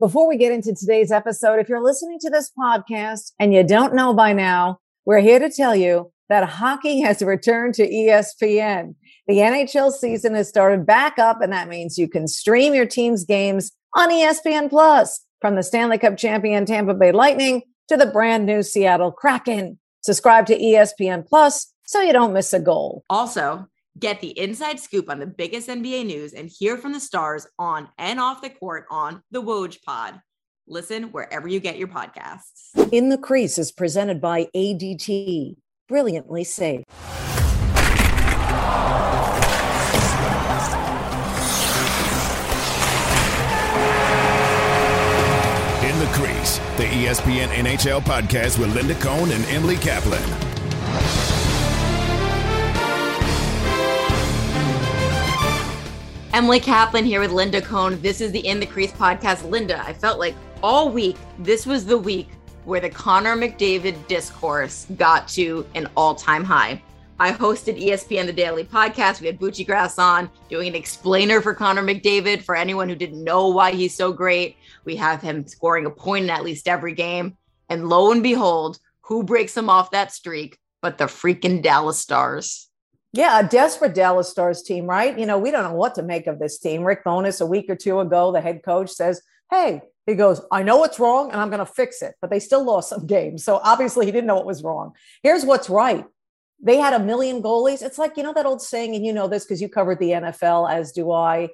Before we get into today's episode, if you're listening to this podcast and you don't know by now, we're here to tell you that hockey has returned to ESPN. The NHL season has started back up, and that means you can stream your team's games on ESPN Plus from the Stanley Cup champion Tampa Bay Lightning to the brand new Seattle Kraken. Subscribe to ESPN Plus so you don't miss a goal. Also, Get the inside scoop on the biggest NBA news and hear from the stars on and off the court on the Woj Pod. Listen wherever you get your podcasts. In the Crease is presented by ADT. Brilliantly safe. In the Crease, the ESPN NHL podcast with Linda Cohn and Emily Kaplan. Emily Kaplan here with Linda Cohn. This is the In the Crease podcast. Linda, I felt like all week, this was the week where the Connor McDavid discourse got to an all time high. I hosted ESPN The Daily Podcast. We had Buccigross on doing an explainer for Connor McDavid for anyone who didn't know why he's so great. We have him scoring a point in at least every game. And lo and behold, who breaks him off that streak but the freaking Dallas Stars? Yeah, a desperate Dallas Stars team, right? You know, we don't know what to make of this team. Rick Bowness, a week or two ago, the head coach says, Hey, he goes, I know what's wrong and I'm going to fix it. But they still lost some games. So obviously he didn't know what was wrong. Here's what's right. They had a million goalies. It's like, you know, that old saying, and you know this because you covered the NFL, as do I.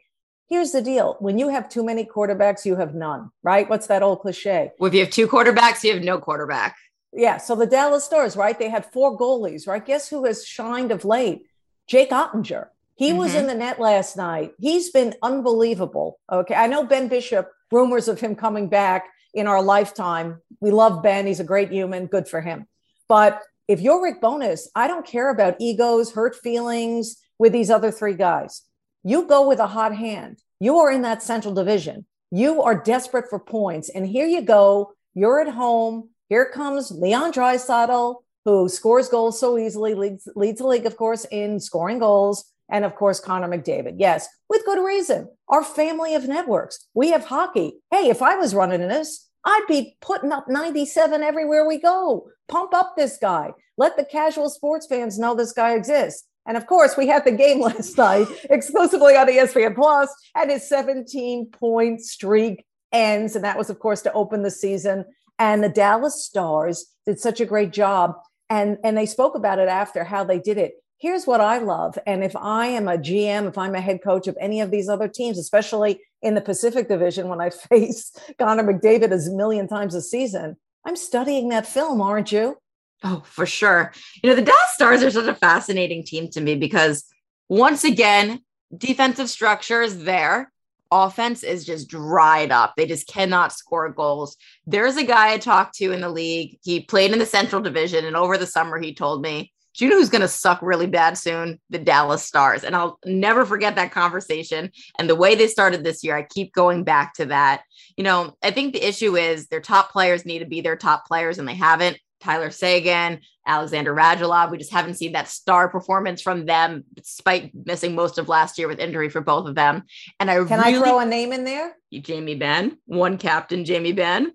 Here's the deal when you have too many quarterbacks, you have none, right? What's that old cliche? Well, if you have two quarterbacks, you have no quarterback. Yeah. So the Dallas Stars, right? They had four goalies, right? Guess who has shined of late? Jake Oettinger. He mm-hmm. was in the net last night. He's been unbelievable. Okay. I know Ben Bishop, rumors of him coming back in our lifetime. We love Ben. He's a great human. Good for him. But if you're Rick Bowness, I don't care about egos, hurt feelings with these other three guys. You go with a hot hand. You are in that central division. You are desperate for points. And here you go. You're at home. Here comes Leon Draisaitl, who scores goals so easily, leads, leads the league, of course, in scoring goals. And of course, Connor McDavid. Yes, with good reason. Our family of networks. We have hockey. Hey, if I was running this, I'd be putting up 97 everywhere we go. Pump up this guy. Let the casual sports fans know this guy exists. And of course, we had the game last night exclusively on ESPN Plus, and his 17 point streak ends. And that was, of course, to open the season. And the Dallas Stars did such a great job. And and they spoke about it after how they did it. Here's what i love. And if i am a gm if i'm a head coach of any of these other teams especially in the pacific division when i face connor mcdavid as a million times a season i'm studying that film aren't you? Oh for sure. You know the dallas stars are such a fascinating team to me because once again defensive structure is there offense is just dried up. They just cannot score goals. There's a guy I talked to in the league. He played in the Central Division, and over the summer, he told me, Do you know who's going to suck really bad soon? The Dallas Stars. And I'll never forget that conversation. And the way they started this year, I keep going back to that. You know, I think the issue is their top players need to be their top players, and they haven't. Tyler Seguin, Alexander Radulov. We just haven't seen that star performance from them, despite missing most of last year with injury for both of them. And I can really, I throw a name in there? Jamie Benn, one captain, Jamie Benn.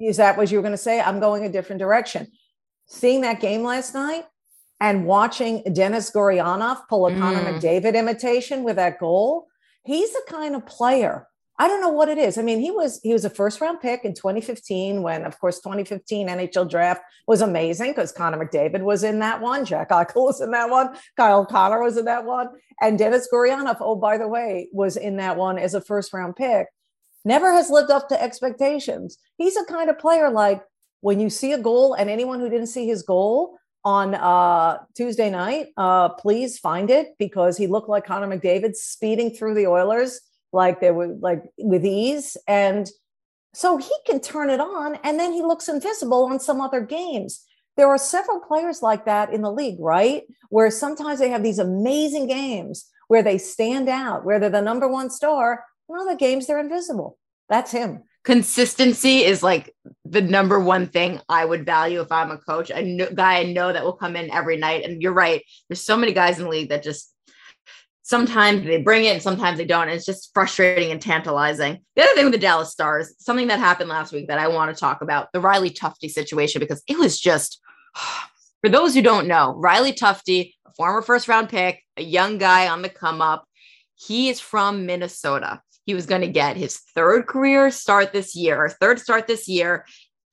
Is that what you were going to say? I'm going a different direction. Seeing that game last night and watching Denis Gurianov pull a mm. Connor McDavid imitation with that goal, he's the kind of player I don't know what it is. I mean, he was he was a first round pick in 2015 when, of course, 2015 NHL draft was amazing because Connor McDavid was in that one, Jack Eichel was in that one, Kyle Connor was in that one, and Denis Gurianov, oh by the way, was in that one as a first round pick. Never has lived up to expectations. He's a kind of player like when you see a goal, and anyone who didn't see his goal on uh, Tuesday night, uh, please find it because he looked like Connor McDavid speeding through the Oilers like they were like with ease and so he can turn it on and then he looks invisible on some other games there are several players like that in the league right where sometimes they have these amazing games where they stand out where they're the number one star and other games they're invisible that's him consistency is like the number one thing I would value if I'm a coach. A guy I know that will come in every night. And you're right. There's so many guys in the league that just sometimes they bring it and sometimes they don't. And it's just frustrating and tantalizing. The other thing with the Dallas Stars, something that happened last week that I want to talk about the Riley Tufte situation, because it was just, for those who don't know, Riley Tufte, a former first round pick, a young guy on the come up, he is from Minnesota. He was going to get his third career start this year, third start this year,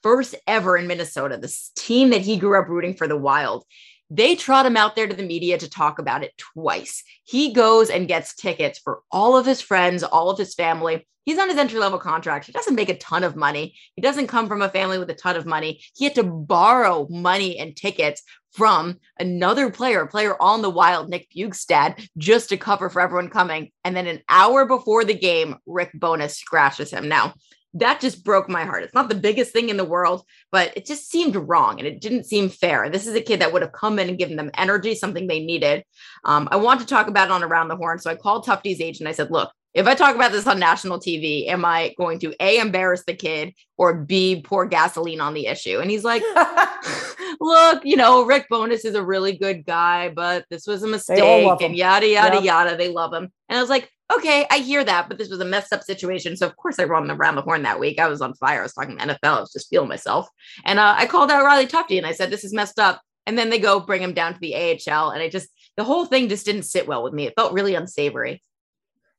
first ever in Minnesota, this team that he grew up rooting for the Wild. They trot him out there to the media to talk about it twice. He goes and gets tickets for all of his friends, all of his family. He's on his entry level contract. He doesn't make a ton of money. He doesn't come from a family with a ton of money. He had to borrow money and tickets from another player, a player on the wild, Nick Bjugstad, just to cover for everyone coming. And then an hour before the game, Rick Bowness scratches him. Now, that just broke my heart. It's not the biggest thing in the world, but it just seemed wrong and it didn't seem fair. This is a kid that would have come in and given them energy, something they needed. Um, I want to talk about it on Around the Horn. So I called Tufte's agent. I said, look, if I talk about this on national TV, am I going to A, embarrass the kid or B, pour gasoline on the issue? And he's like, look, you know, Rick Bowness is a really good guy, but this was a mistake and yada, yada, yep. yada. They love him. And I was like, okay, I hear that, but this was a messed up situation. So of course I run around the horn that week. I was on fire. I was talking to NFL. I was just feeling myself. And uh, I called out Riley Tufte and I said, this is messed up. And then they go bring him down to the AHL. And I just, the whole thing just didn't sit well with me. It felt really unsavory.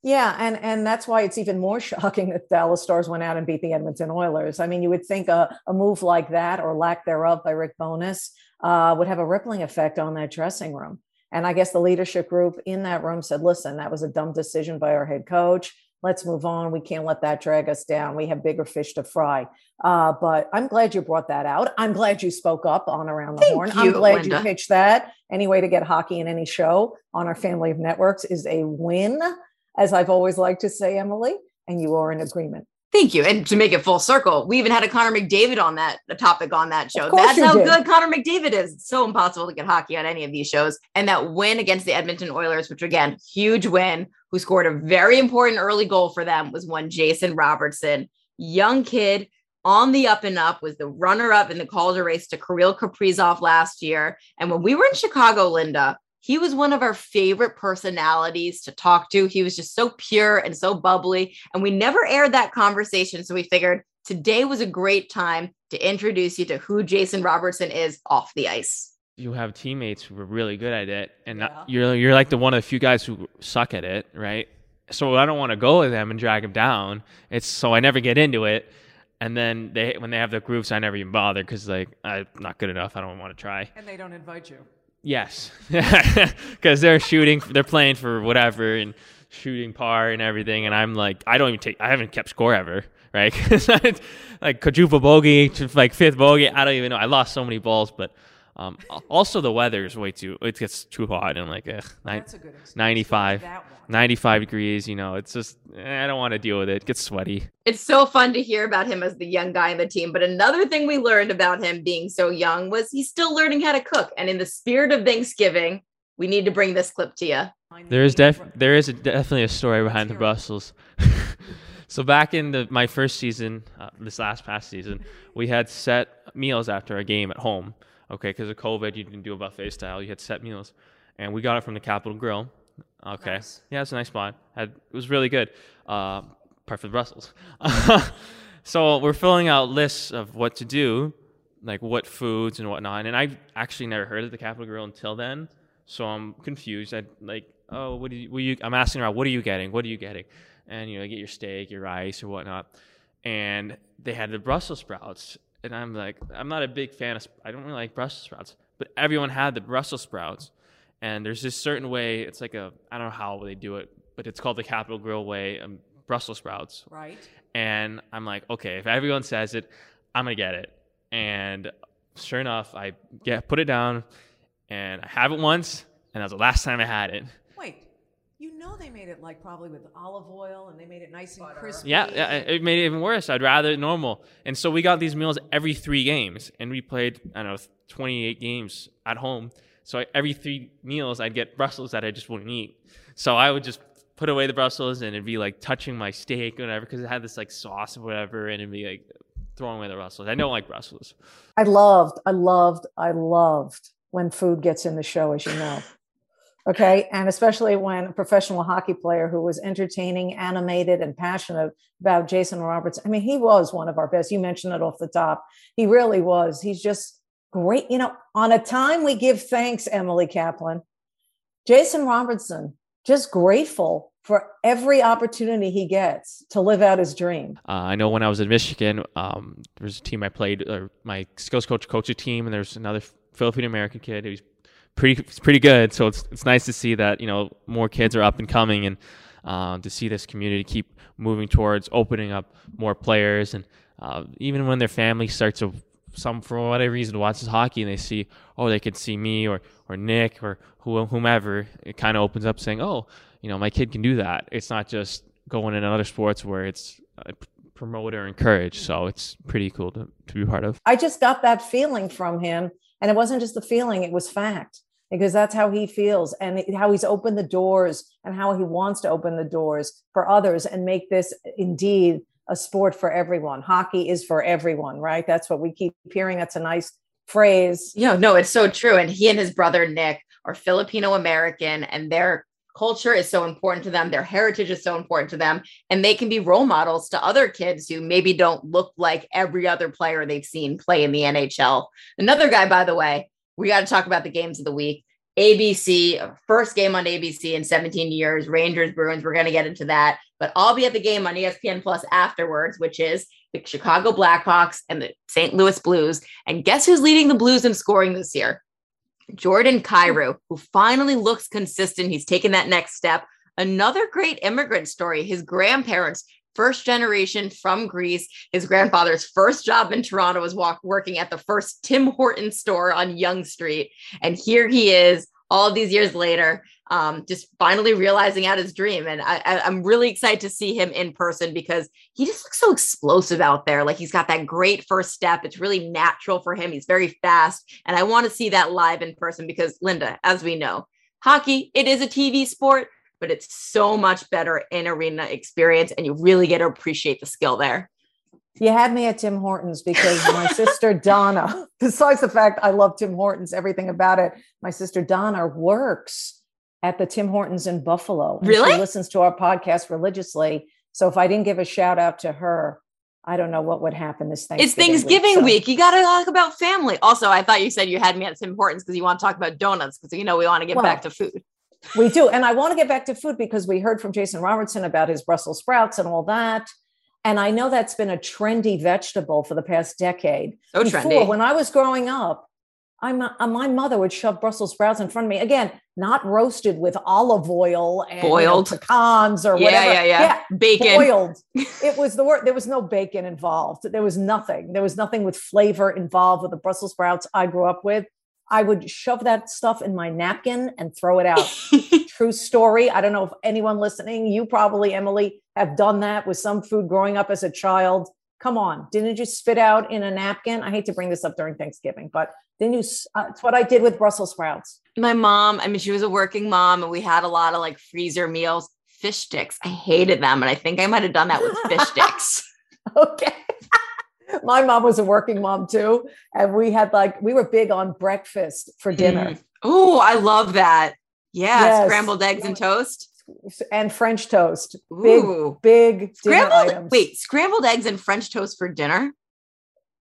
Yeah, and and that's why it's even more shocking that Dallas Stars went out and beat the Edmonton Oilers. I mean, you would think a, a move like that or lack thereof by Rick Bowness uh, would have a rippling effect on that dressing room. And I guess the leadership group in that room said, listen, that was a dumb decision by our head coach. Let's move on. We can't let that drag us down. We have bigger fish to fry. Uh, but I'm glad you brought that out. I'm glad you spoke up on Around the Thank Horn. You, I'm glad Linda. you pitched that. Any way to get hockey in any show on our family of networks is a win, as I've always liked to say, Emily, and you are in agreement. Thank you. And to make it full circle, we even had a Connor McDavid on that a topic on that show. That's how did. good Connor McDavid is. It's so impossible to get hockey on any of these shows. And that win against the Edmonton Oilers, which again, huge win, who scored a very important early goal for them, was one Jason Robertson, young kid on the up and up, was the runner up in the Calder race to Kirill Kaprizov last year. And when we were in Chicago, Linda, he was one of our favorite personalities to talk to. He was just so pure and so bubbly. And we never aired that conversation. So we figured today was a great time to introduce you to who Jason Robertson is off the ice. You have teammates who are really good at it, and Yeah. you're you're like the one of the few guys who suck at it, right? So I don't want to go with them and drag them down. It's so I never get into it, and then they when they have their groups, I never even bother because like I'm not good enough. I don't want to try. And they don't invite you. Yes, because they're shooting, they're playing for whatever and shooting par and everything, and I'm like, I don't even take, I haven't kept score ever, right? like quadruple bogey, like fifth bogey, I don't even know. I lost so many balls, but um, also the weather is way too, it gets too hot and like uh, nine, a good 95, 95 degrees. You know, it's just eh, I don't want to deal with it. It gets sweaty. It's so fun to hear about him as the young guy in the team. But another thing we learned about him being so young was he's still learning how to cook. And in the spirit of Thanksgiving, we need to bring this clip to you. There is def- there is a, definitely a story behind the. Brussels. so back in the my first season, uh, this last past season, we had set meals after a game at home. Okay, because of COVID, you didn't do a buffet style. You had set meals, and we got it from the Capital Grille. Okay, Nice. yeah, it's a nice spot. Had it was really good. Uh, apart from the Brussels. so we're filling out lists of what to do, like what foods and whatnot. And I've actually never heard of the Capital Grille until then. So I'm confused. I like, oh, what do you, what you? I'm asking around, what are you getting? What are you getting? And you know, get your steak, your rice, or whatnot. And they had the Brussels sprouts, and I'm like, I'm not a big fan of. sp- I don't really like Brussels sprouts, but everyone had the Brussels sprouts. And there's this certain way. It's like a, I don't know how they do it, but it's called the Capital Grille way. Um, Brussels sprouts, Right. and I'm like, okay, if everyone says it, I'm gonna get it. And sure enough, I get put it down, and I have it once, and that was the last time I had it. Wait. You know they made it like probably with olive oil and they made it nice and crispy. Yeah, yeah, it it made it even worse. I'd rather it normal. And so we got these meals every three games, and we played I don't know 28 games at home. So I, every three meals, I'd get Brussels that I just wouldn't eat. So I would just put away the Brussels, and it'd be like touching my steak or whatever because it had this like sauce or whatever, and it'd be like throwing away the Brussels. I don't like Brussels. I loved, I loved, I loved when food gets in the show, as you know. Okay. And especially when a professional hockey player who was entertaining, animated, and passionate about Jason Roberts. I mean, he was one of our best. You mentioned it off the top. He really was. He's just great. You know, on a time we give thanks, Emily Kaplan, Jason Robertson, just grateful for every opportunity he gets to live out his dream. Uh, I know when I was in Michigan, um, there was a team I played, or my skills coach coached a team, and there's another Filipino American kid who's pretty pretty good. So it's it's nice to see that you know more kids are up and coming, and uh, to see this community keep moving towards opening up more players, and uh, even when their family starts to some for whatever reason watches hockey and they see oh they could see me or or Nick or whomever it kind of opens up saying oh you know my kid can do that. It's not just going in other sports where it's uh, promote or encourage so it's pretty cool to, to be part of. I just got that feeling from him and it wasn't just a feeling it was fact because that's how he feels and how he's opened the doors and how he wants to open the doors for others and make this indeed a sport for everyone. Hockey is for everyone, right? That's what we keep hearing. That's a nice phrase. Yeah, no, it's so true. And he and his brother Nick are Filipino American, and their culture is so important to them. Their heritage is so important to them. And they can be role models to other kids who maybe don't look like every other player they've seen play in the NHL. Another guy, by the way, we got to talk about the games of the week. ABC, first game on ABC in 17 years, Rangers, Bruins. We're going to get into that, but I'll be at the game on ESPN Plus afterwards, which is the Chicago Blackhawks and the St. Louis Blues. And guess who's leading the Blues in scoring this year? Jordan Kyrou, who finally looks consistent. He's taken that next step. Another great immigrant story. His grandparents first generation from Greece. His grandfather's first job in Toronto was walk, working at the first Tim Hortons store on Yonge Street. And here he is all these years later, um, just finally realizing out his dream. And I, I'm really excited to see him in person because he just looks so explosive out there. Like he's got that great first step. It's really natural for him. He's very fast. And I want to see that live in person because, Linda, as we know, hockey, it is a TV sport, but it's so much better in arena experience and you really get to appreciate the skill there. You had me at Tim Hortons because my sister Donna, besides the fact I love Tim Hortons, everything about it, my sister Donna works at the Tim Hortons in Buffalo. really? She listens to our podcast religiously. So if I didn't give a shout out to her, I don't know what would happen this Thanksgiving. It's Thanksgiving week. So. week. You got to talk about family. Also, I thought you said you had me at Tim Hortons because you want to talk about donuts because you know we want to get Well, back to food. We do. And I want to get back to food because we heard from Jason Robertson about his Brussels sprouts and all that. And I know that's been a trendy vegetable for the past decade. So Before, trendy. when I was growing up, I'm, uh, my mother would shove Brussels sprouts in front of me. Again, not roasted with olive oil and you know, Boiled. pecans or Yeah, whatever. yeah, yeah. Bacon. Boiled. it was the word. There was no bacon involved. There was nothing. There was nothing with flavor involved with the Brussels sprouts I grew up with. I would shove that stuff in my napkin and throw it out. True story. I don't know if anyone listening, you probably, Emily, have done that with some food growing up as a child. Come on, didn't you spit out in a napkin? I hate to bring this up during Thanksgiving, but then you, uh, it's what I did with Brussels sprouts. My mom, I mean, she was a working mom and we had a lot of like freezer meals, fish sticks. I hated them. And I think I might have done that with fish sticks. Okay. My mom was a working mom too. And we had like, we were big on breakfast for dinner Oh, I love that. Yeah. Yes. Scrambled eggs and toast. and French toast. Big, Ooh. big Scrambled, items. wait, scrambled eggs and French toast for dinner?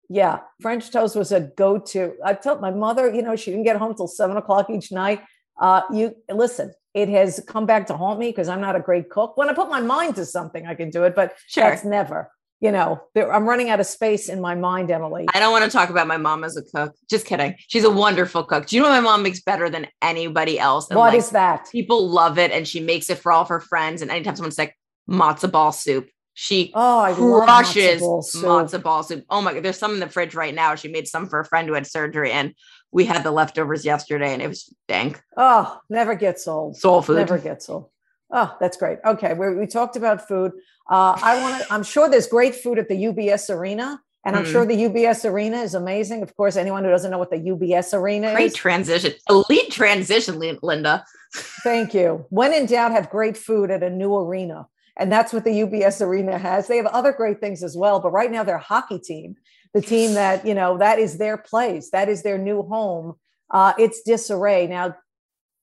Yeah, French toast was a go-to. I told my mother, you know, she didn't get home till seven o'clock each night. Uh, you listen, it has come back to haunt me because I'm not a great cook. When I put my mind to something, I can do it, but Sure. that's never. You know, I'm running out of space in my mind, Emily. I don't want to talk about my mom as a cook. Just kidding. She's a wonderful cook. Do you know what my mom makes better than anybody else? And, What like, is that? people love it and she makes it for all of her friends. And anytime someone's like matzo ball soup, she Oh, I crushes matzo ball soup. matzo ball soup. Oh my god, there's some in the fridge right now. She made some for a friend who had surgery, and we had the leftovers yesterday, and it was dank. Oh, never gets old. Soul food. Never gets old. Oh, that's great. Okay, we we talked about food. Uh, I want to. I'm sure there's great food at the UBS Arena, and I'm sure the UBS Arena is amazing. Of course, anyone who doesn't know what the UBS Arena Great is, Great transition. Elite transition, Linda. thank you. When in doubt, have great food at a new arena, and that's what the UBS Arena has. They have other great things as well, but right now their hockey team, the team that you know that is their place, that is their new home. Uh, it's disarray now.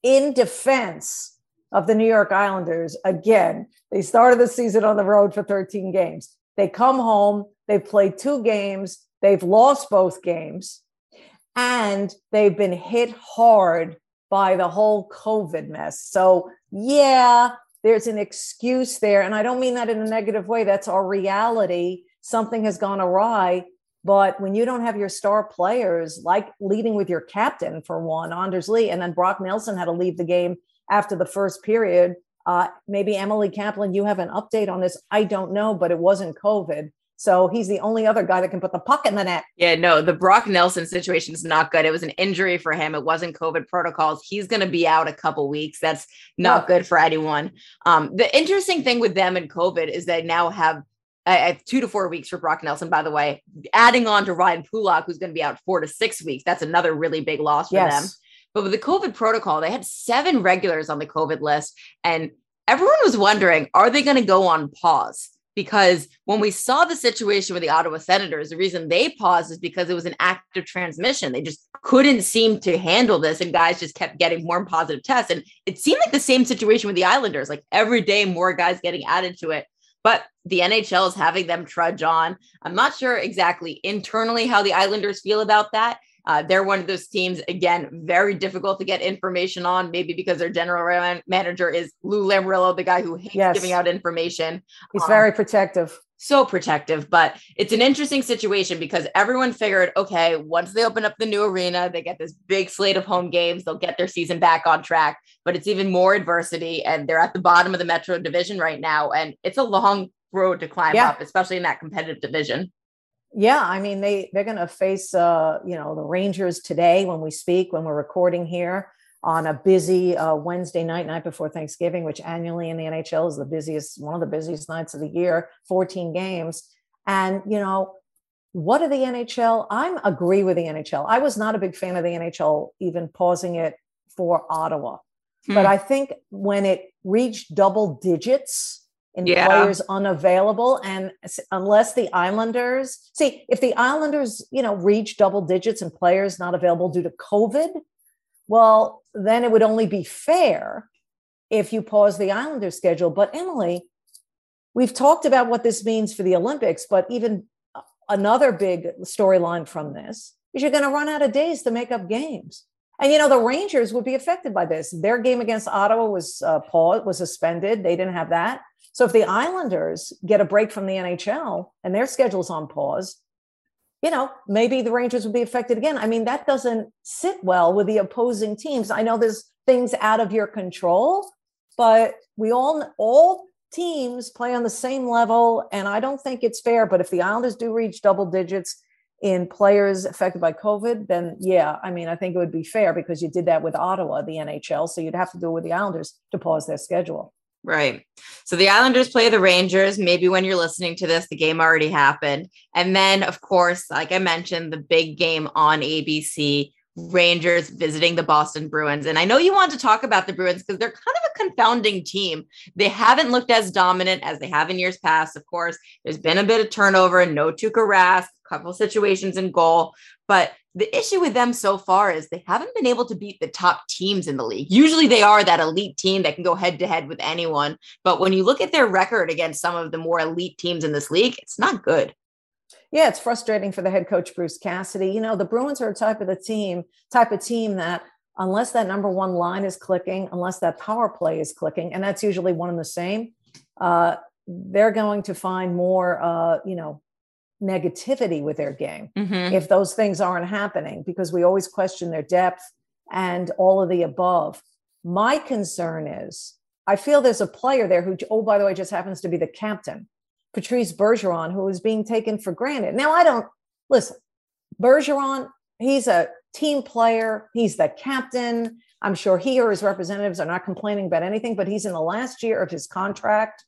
in defense of the New York Islanders, again, they started the season on the road for 13 games. They come home, they've played two games, they've lost both games, and they've been hit hard by the whole COVID mess. So, yeah, there's an excuse there. And I don't mean that in a negative way. That's our reality. Something has gone awry. But when you don't have your star players, like leading with your captain for one, Anders Lee, and then Brock Nelson had to leave the game after the first period. Uh, maybe Emily Kaplan, you have an update on this. I don't know, but it wasn't COVID. So he's the only other guy that can put the puck in the net. Yeah, no, the Brock Nelson situation is not good. It was an injury for him. It wasn't COVID protocols. He's going to be out a couple weeks. That's not good for anyone. Um, the interesting thing with them and COVID is they now have uh, two to four weeks for Brock Nelson, by the way, adding on to Ryan Pulock, who's going to be out four to six weeks. That's another really big loss for yes. them. But with the COVID protocol, they had seven regulars on the COVID list, and everyone was wondering, are they going to go on pause? because when we saw the situation with the Ottawa Senators, the reason they paused is because it was an active transmission. They just couldn't seem to handle this, and guys just kept getting more positive tests. And it seemed like the same situation with the Islanders, like every day more guys getting added to it. But the NHL is having them trudge on. I'm not sure exactly internally how the Islanders feel about that. Uh, they're one of those teams, again, very difficult to get information on, maybe because their general manager is Lou Lamoriello, the guy who hates yes. giving out information. He's um, very protective. So protective, but it's an interesting situation because everyone figured, okay, once they open up the new arena, they get this big slate of home games, they'll get their season back on track. But it's even more adversity, and they're at the bottom of the Metro division right now, and it's a long road to climb yeah. up, especially in that competitive division yeah i mean they they're going to face uh you know the rangers today when we speak when we're recording here on a busy uh, wednesday night night before thanksgiving which annually in the nhl is the busiest one of the busiest nights of the year 14 games. And you know what are the nhl i'm agree with the nhl i was not a big fan of the nhl even pausing it for ottawa. Hmm. but i think when it reached double digits in yeah. players unavailable. And unless the Islanders see if the Islanders, you know, reach double digits and players not available due to COVID, well, then it would only be fair if you pause the Islanders schedule. But Emily, we've talked about what this means for the Olympics, but even uh, another big storyline from this is you're going to run out of days to make up games. And you know the Rangers would be affected by this. Their game against Ottawa was uh, paused, was suspended. They didn't have that. So if the Islanders get a break from the NHL and their schedule's on pause, you know, maybe the Rangers would be affected again. I mean, that doesn't sit well with the opposing teams. I know there's things out of your control, but we all all teams play on the same level and I don't think it's fair, but if the Islanders do reach double digits in players affected by COVID, then yeah, I mean, I think it would be fair because you did that with Ottawa, the NHL, so you'd have to do it with the Islanders to pause their schedule. Right. So the Islanders play the Rangers. Maybe when you're listening to this, the game already happened. And then, of course, like I mentioned, the big game on ABC Rangers visiting the Boston Bruins. And I know you want to talk about the Bruins because they're kind of a confounding team. They haven't looked as dominant as they have in years past. Of course, there's been a bit of turnover and no Tuukka Rask, couple situations in goal. But the issue with them so far is they haven't been able to beat the top teams in the league. Usually they are that elite team that can go head to head with anyone. But when you look at their record against some of the more elite teams in this league, it's not good. Yeah, it's frustrating for the head coach Bruce Cassidy. You know, the Bruins are a type of the team, type of team that unless that number one line is clicking, unless that power play is clicking, and that's usually one and the same, uh, they're going to find more, uh, you know, negativity with their game mm-hmm. if those things aren't happening because we always question their depth and all of the above. My concern is I feel there's a player there who, oh, by the way, just happens to be the captain, Patrice Bergeron, who is being taken for granted. Now, I don't listen, Bergeron, he's a team player, he's the captain. I'm sure he or his representatives are not complaining about anything, but he's in the last year of his contract.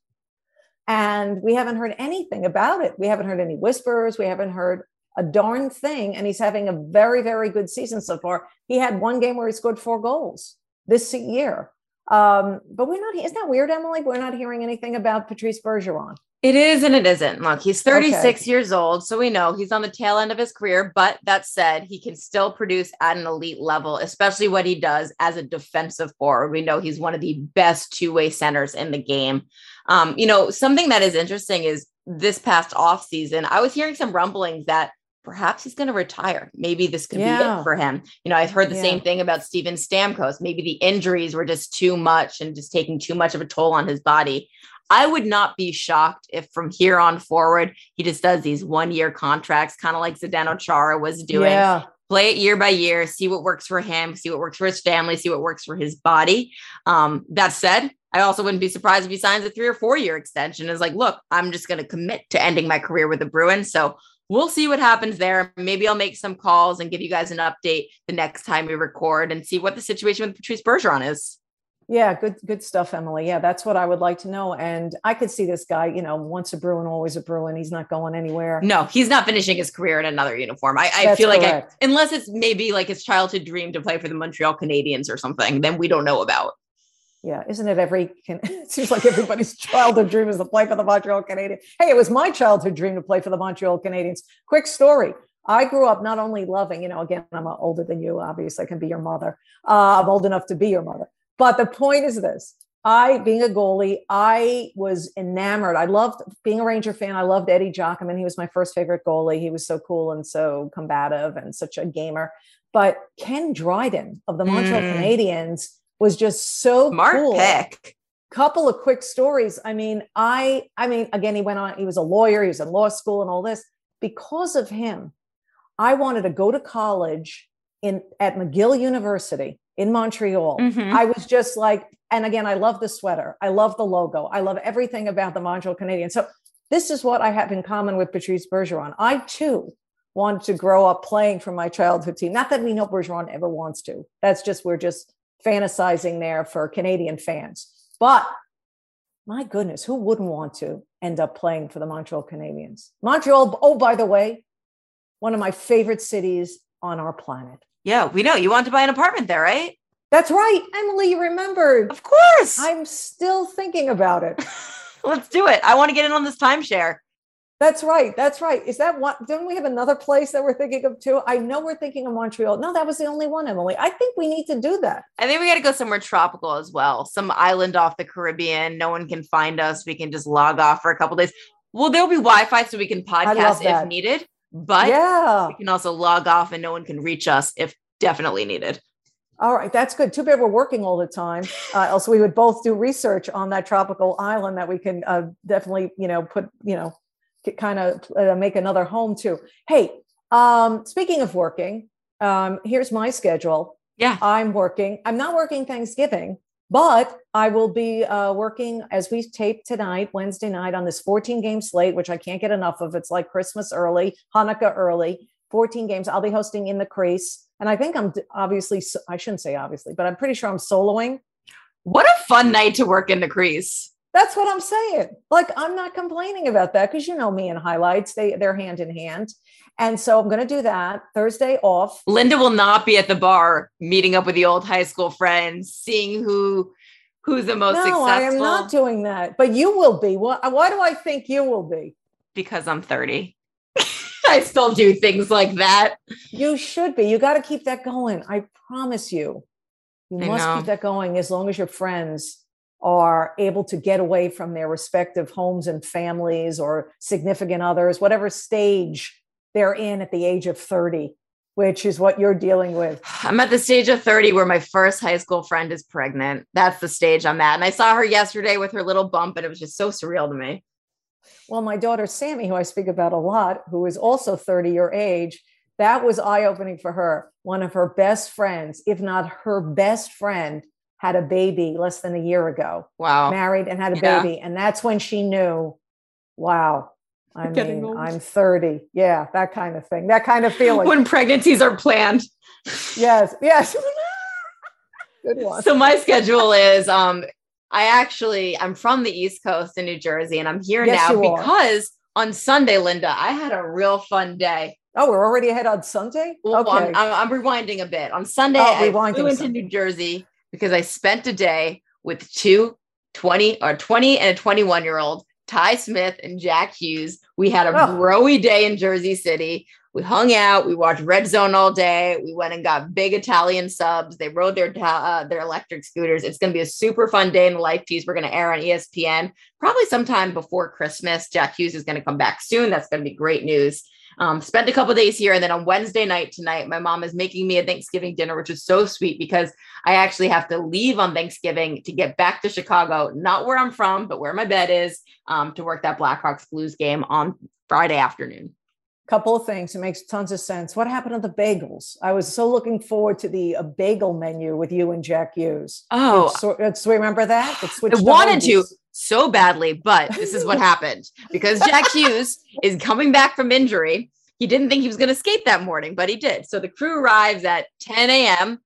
And we haven't heard anything about it. We haven't heard any whispers. We haven't heard a darn thing. And he's having a very, very good season so far. He had one game where he scored four goals this year. Um, but we're not, isn't that weird, Emily? We're not hearing anything about Patrice Bergeron. It is and it isn't. Look, he's 36 okay. years old, so we know he's on the tail end of his career. But that said, he can still produce at an elite level, especially what he does as a defensive forward. We know he's one of the best two way centers in the game. Um, you know, something that is interesting is this past off season, I was hearing some rumblings that perhaps he's going to retire. Maybe this could yeah. be it for him. You know, I've heard the yeah. same thing about Steven Stamkos. Maybe the injuries were just too much and just taking too much of a toll on his body. I would not be shocked if from here on forward he just does these one year contracts, kind of like Zdeno Chara was doing. Yeah. Play it year by year, see what works for him, see what works for his family, see what works for his body. Um, that said, I also wouldn't be surprised if he signs a three or four year extension. Is like, look, I'm just going to commit to ending my career with the Bruins. So we'll see what happens there. Maybe I'll make some calls and give you guys an update the next time we record and see what the situation with Patrice Bergeron is. Yeah, good good stuff, Emily. Yeah, that's what I would like to know. And I could see this guy, you know, once a Bruin, always a Bruin. He's not going anywhere. No, he's not finishing his career in another uniform. I, I feel like I, unless it's maybe like his childhood dream to play for the Montreal Canadiens or something, then we don't know about. Yeah, isn't it every? It seems like everybody's childhood dream is to play for the Montreal Canadiens. Hey, it was my childhood dream to play for the Montreal Canadiens. Quick story: I grew up not only loving, you know, again, I'm older than you. Obviously, I can be your mother. Uh, I'm old enough to be your mother. But the point is this I, being a goalie, I was enamored. I loved being a Ranger fan. I loved Eddie Giacomin. He was my first favorite goalie. He was so cool and so combative and such a gamer. But Ken Dryden of the Montreal mm. Canadiens was just so Smart cool. pick. Couple of quick stories. I mean, I, I mean, again, he went on. He was a lawyer. He was in law school and all this. Because of him, I wanted to go to college in at McGill University in Montreal. Mm-hmm. I was just like, and again, I love the sweater. I love the logo. I love everything about the Montreal Canadiens. So this is what I have in common with Patrice Bergeron. I too want to grow up playing for my childhood team. Not that we know Bergeron ever wants to. That's just we're just fantasizing there for Canadian fans. But my goodness, who wouldn't want to end up playing for the Montreal Canadiens? Montreal, oh, by the way, one of my favorite cities on our planet. Yeah, we know you want to buy an apartment there, right? That's right. Emily, you remembered. Of course. I'm still thinking about it. Let's do it. I want to get in on this timeshare. That's right. That's right. Is that what? Don't we have another place that we're thinking of too? I know we're thinking of Montreal. No, that was the only one, Emily. I think we need to do that. I think we got to go somewhere tropical as well. Some island off the Caribbean. No one can find us. We can just log off for a couple days. Well, there'll be Wi-Fi so we can podcast if needed. But yeah, we can also log off and no one can reach us if definitely needed. All right, that's good. Too bad we're working all the time. Uh, else we would both do research on that tropical island that we can uh, definitely, you know, put, you know, kind of uh, make another home to. Hey, um, speaking of working, um, here's my schedule. Yeah, I'm working. I'm not working Thanksgiving, but I will be uh, working as we tape tonight, Wednesday night, on this 14 game slate, which I can't get enough of. It's like Christmas early, Hanukkah early, 14 games. I'll be hosting in the crease. And I think I'm obviously, I shouldn't say obviously, but I'm pretty sure I'm soloing. What a fun night to work in the crease. That's what I'm saying. Like, I'm not complaining about that because you know me and highlights, they, they're hand in hand. And so I'm going to do that Thursday off. Linda will not be at the bar meeting up with the old high school friends, seeing who who's the most no, successful. I am not doing that, but you will be. Why, why do I think you will be? Because I'm 30. I still do things like that. You should be. You got to keep that going. I promise you. You I must know. keep that going as long as your friends are able to get away from their respective homes and families or significant others, whatever stage they're in at the age of 30, which is what you're dealing with. I'm at the stage of 30 where my first high school friend is pregnant. That's the stage I'm at. And I saw her yesterday with her little bump, and it was just so surreal to me. Well, my daughter Sammy, who I speak about a lot, who is also 30 your age, that was eye opening for her. One of her best friends, if not her best friend, had a baby less than a year ago. Wow. Married and had a yeah. baby. And that's when she knew, wow, I mean, I'm 30. Yeah, that kind of thing. That kind of feeling. When pregnancies are planned. Yes, yes. Good one. So my schedule is um I actually I'm from the East Coast in New Jersey and I'm here yes, now because are. on Sunday, Linda, I had a real fun day. Oh, we're already ahead on Sunday. Well, okay. I'm, I'm, I'm, rewinding a bit. On Sunday, oh, I flew into Sunday. New Jersey because I spent a day with two 20 or 20 and a 21 year old Ty Smith and Jack Hughes. We had a Oh. broy day in Jersey City. We hung out. We watched Red Zone all day. We went and got big Italian subs. They rode their uh, their electric scooters. It's going to be a super fun day in the life piece. We're going to air on ESPN probably sometime before Christmas. Jack Hughes is going to come back soon. That's going to be great news. Um, spent a couple days here, and then on Wednesday night tonight, my mom is making me a Thanksgiving dinner, which is so sweet because I actually have to leave on Thanksgiving to get back to Chicago, not where I'm from, but where my bed is, um, to work that Blackhawks Blues game on Friday afternoon. Couple of things. It makes tons of sense. What happened to the bagels? I was so looking forward to the uh, bagel menu with you and Jack Hughes. Oh, It's it's- remember that? It I wanted to. So badly, but this is what happened because Jack Hughes is coming back from injury. He didn't think he was going to skate that morning, but he did. So the crew arrives at 10 a.m.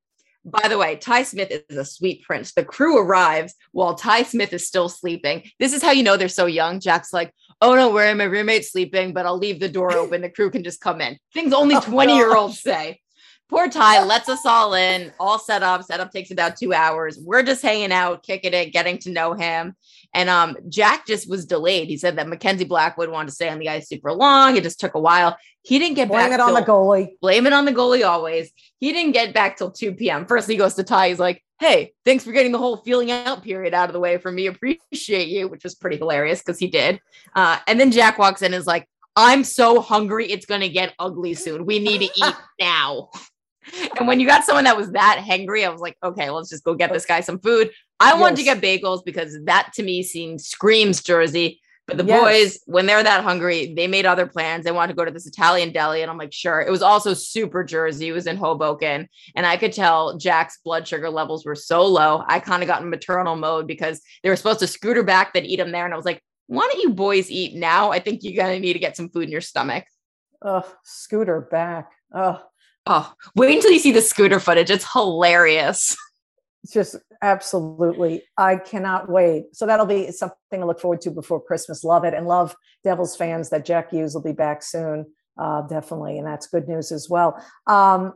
By the way, Ty Smith is a sweet prince. The crew arrives while Ty Smith is still sleeping. This is how you know they're so young. Jack's like, oh, no, worry, my roommate's sleeping, but I'll leave the door open. The crew can just come in. Things only Oh, 20 year olds say. Poor Ty lets us all in, all set up. Setup takes about two hours. We're just hanging out, kicking it, getting to know him. And um, Jack just was delayed. He said that Mackenzie Blackwood wanted to stay on the ice super long. It just took a while. He didn't get Blame back. Blame it on the goalie. Blame it on the goalie always. He didn't get back till 2 p.m. First, he goes to Ty. He's like, Hey, thanks for getting the whole feeling out period out of the way for me. Appreciate you, which was pretty hilarious because he did. Uh, and then Jack walks in and is like, I'm so hungry. It's going to get ugly soon. We need to eat now. And when you got someone that was that hangry, I was like, okay, let's just go get this guy some food. I wanted to get bagels because that to me seems screams Jersey. But the Yes. boys, when they're that hungry, they made other plans. They wanted to go to this Italian deli. And I'm like, sure. It was also super Jersey. It was in Hoboken. And I could tell Jack's blood sugar levels were so low. I kind of got in maternal mode because they were supposed to scooter back, then eat them there. And I was like, why don't you boys eat now? I think you're going to need to get some food in your stomach. Ugh, scooter back. Ugh, Oh, wait until you see the scooter footage. It's hilarious. it's just absolutely. I cannot wait. So that'll be something to look forward to before Christmas. Love it and love Devils fans that Jack Hughes will be back soon. Uh, definitely, and that's good news as well. Um,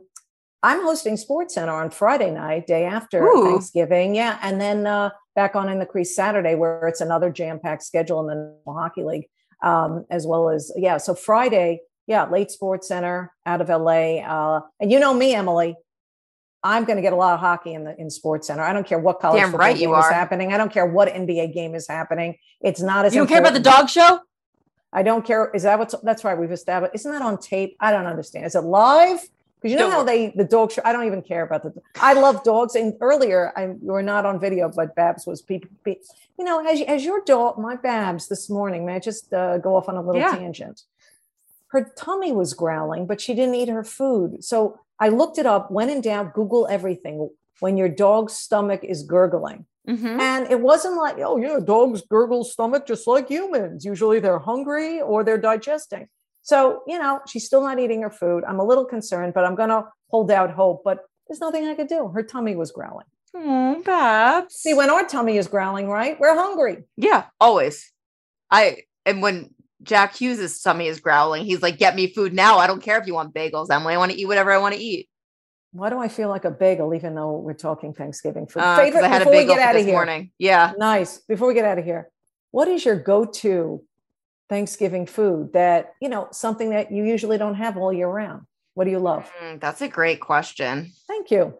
I'm hosting SportsCenter on Friday night, day after Ooh. Thanksgiving. Yeah, and then uh, back on in the crease Saturday, where it's another jam-packed schedule in the Hockey League, um, as well as yeah. So Friday, yeah, late SportsCenter out of LA, uh, and you know me, Emily. I'm going to get a lot of hockey in the in SportsCenter. I don't care what college Damn football right you game is are. happening. I don't care what NBA game is happening. It's not as You don't care about the dog show? I don't care. Is that what's that's right? We've established. Isn't that on tape? I don't understand. Is it live? Because you know Don't how they the dog show. I don't even care about the. I love dogs. And earlier, I we were not on video, but Babs was. Pe- pe- you know, as as your dog, my Babs this morning. May I just uh, go off on a little Yeah. tangent? Her tummy was growling, but she didn't eat her food. So I looked it up. When in doubt, Google everything. When your dog's stomach is gurgling. Mhm. And it wasn't like, oh, yeah, dogs gurgle stomach just like humans. Usually they're hungry or they're digesting. So, you know, she's still not eating her food. I'm a little concerned, but I'm going to hold out hope. But there's nothing I could do. Her tummy was growling. Oh, Babs. See, when our tummy is growling, right? We're hungry. yeah, always. I and when Jack Hughes' tummy is growling, he's like, "Get me food now. I don't care if you want bagels, Emily. I want to eat whatever I want to eat." Why do I feel like a bagel, even though we're talking Thanksgiving food? Uh, 'cause I had a before we bagel get for out of here. morning. Yeah. Nice. Before we get out of here, what is your go-to Thanksgiving food that, you know, something that you usually don't have all year round? What do you love? Mm, that's a great question. Thank you.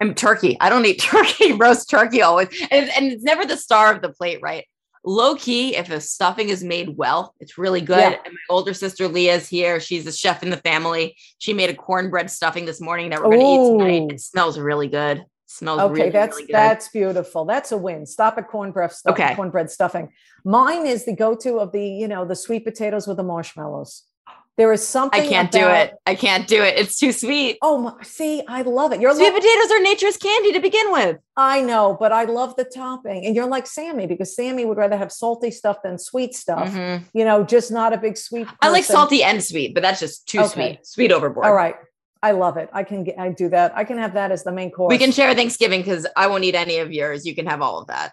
I'm turkey. I don't eat turkey, roast turkey always. And, and it's never the star of the plate, right? Low key, if the stuffing is made well, it's really good. Yeah. And my older sister Leah's here. She's a chef in the family. She made a cornbread stuffing this morning that we're going to eat tonight. It smells really good. smells Okay, really, that's really good. that's beautiful. That's a win. Stop at cornbread stuff, Okay. cornbread stuffing. Mine is the go-to of the, you know, the sweet potatoes with the marshmallows. There is something I can't do it. I can't do it. It's too sweet. Oh, my, see, I love it. You're Sweet like, potatoes are nature's candy to begin with. I know, but I love the topping. And you're like Sammy because Sammy would rather have salty stuff than sweet stuff. Mhm. You know, just not a big sweet. I like salty and sweet, but that's just too Okay. sweet. Sweet overboard. All right. I love it. I can get, I do that. I can have that as the main course. We can share Thanksgiving because I won't eat any of yours. You can have all of that.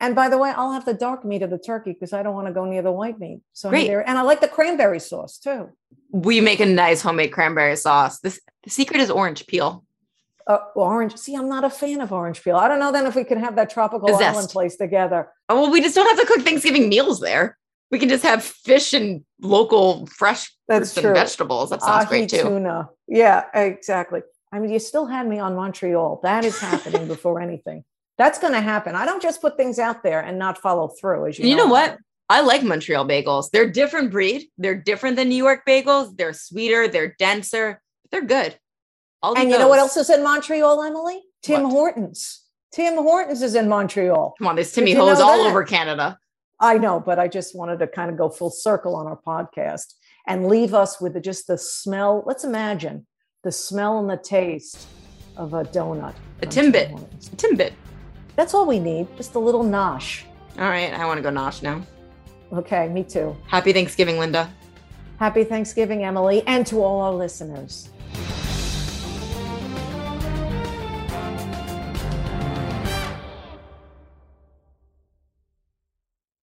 And by the way, I'll have the dark meat of the turkey because I don't want to go near the white meat. So Great. and I like the cranberry sauce too. We make a nice homemade cranberry sauce. This the secret is orange peel. Uh, orange. See, I'm not a fan of orange peel. I don't know then if we can have that tropical Zest. island place together. Oh, well, we just don't have to cook Thanksgiving meals there. We can just have fish and local fresh That's fruits true. and vegetables. That sounds Ahi great too. tuna. Yeah, exactly. I mean, you still had me on Montreal. That is happening before anything. That's going to happen. I don't just put things out there and not follow through. As you, you know I what? I like Montreal bagels. They're different breed. They're different than New York bagels. They're sweeter. They're denser. They're good. And you know what else is in Montreal, Emily? Tim What? Hortons. Tim Hortons is in Montreal. Come on, there's Timmy know all that? over Canada. I know, but I just wanted to kind of go full circle on our podcast and leave us with just the smell. Let's imagine the smell and the taste of a donut. A Timbit. Timbit. That's all we need. Just a little nosh. All right, I want to go nosh now. Okay, me too. Happy Thanksgiving, Linda. Happy Thanksgiving, Emily, and to all our listeners.